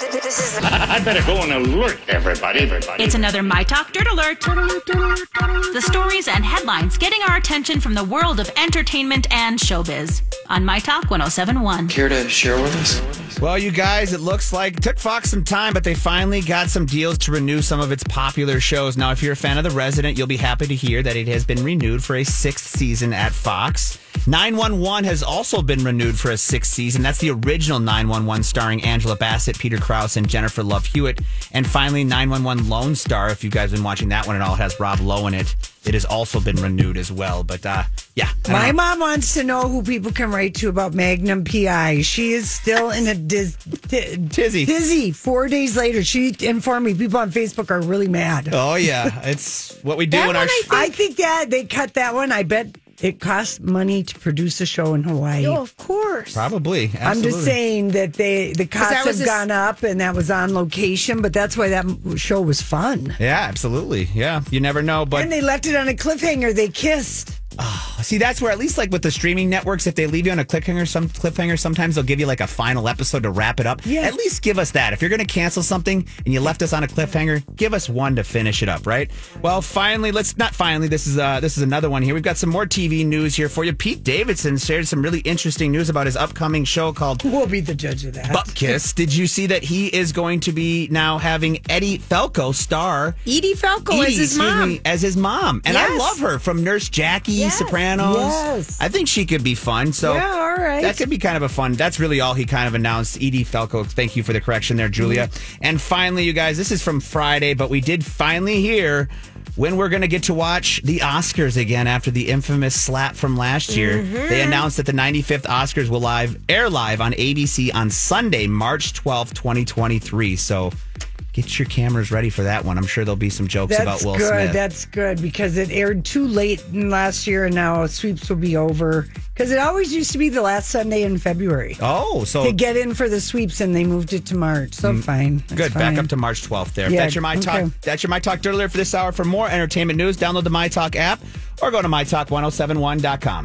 This is I better go and alert everybody. Everybody. It's another My Talk Dirt Alert. The stories and headlines getting our attention from the world of entertainment and showbiz on My Talk 1071. Care to share with us? Well, you guys, it looks like it took Fox some time, but they finally got some deals to renew some of its popular shows. Now, if you're a fan of The Resident, you'll be happy to hear that it has been renewed for a sixth season at Fox. 911 has also been renewed for a sixth season. That's the original 911 starring Angela Bassett, Peter Krause, and Jennifer Love Hewitt. And finally, 911 Lone Star, if you guys have been watching that one at all, it has Rob Lowe in it. It has also been renewed as well. But uh, yeah. My know. mom wants to know who people can write to about Magnum PI. She is still in a diz, t- Tizzy. Tizzy. Four days later, she informed me people on Facebook are really mad. Oh, yeah. It's what we do That in our. one, sh- I, think, that they cut that one. I bet it costs money to produce a show in Hawaii. Oh, of course. Probably. I'm just saying that they the costs that have was this- gone up, and that was on location. But that's why that show was fun. Yeah, absolutely. Yeah, you never know. But and they left it on a cliffhanger. They kissed. See, that's where at least like with the streaming networks, if they leave you on a cliffhanger, some cliffhanger, sometimes they'll give you like a final episode to wrap it up. Yeah. At least give us that. If you're going to cancel something and you left us on a cliffhanger, give us one to finish it up, right? Well, finally, let's not finally. This is uh this is another one here. We've got some more TV news here for you. Pete Davidson shared some really interesting news about his upcoming show called We'll be the judge of that. Bupkis. Did you see that he is going to be now having Eddie Falco star Edie Falco Edie, is his mom. me, as his mom, and I love her from Nurse Jackie, Yes. Sopranos. Yes. I think she could be fun. So Yeah, all right. that could be kind of a fun. That's really all he kind of announced. Edie Falco, thank you for the correction there, Julia. Mm-hmm. And finally, you guys, this is from Friday, but we did finally hear. When we're going to get to watch the Oscars again after the infamous slap from last year, Mm-hmm. they announced that the 95th Oscars will live air live on ABC on Sunday, March 12th, 2023. So get your cameras ready for that one. I'm sure there'll be some jokes about That's Will good. Smith. That's good because it aired too late in last year, and now sweeps will be over. Because it always used to be the last Sunday in February oh, so to get in for the sweeps, and they moved it to March. So fine, That's Mm. Good. Back up to March 12th there. Yeah, that's your My Talk. That's your My Talk Alert for this hour. For more entertainment news, download the My Talk app or go to mytalk1071.com.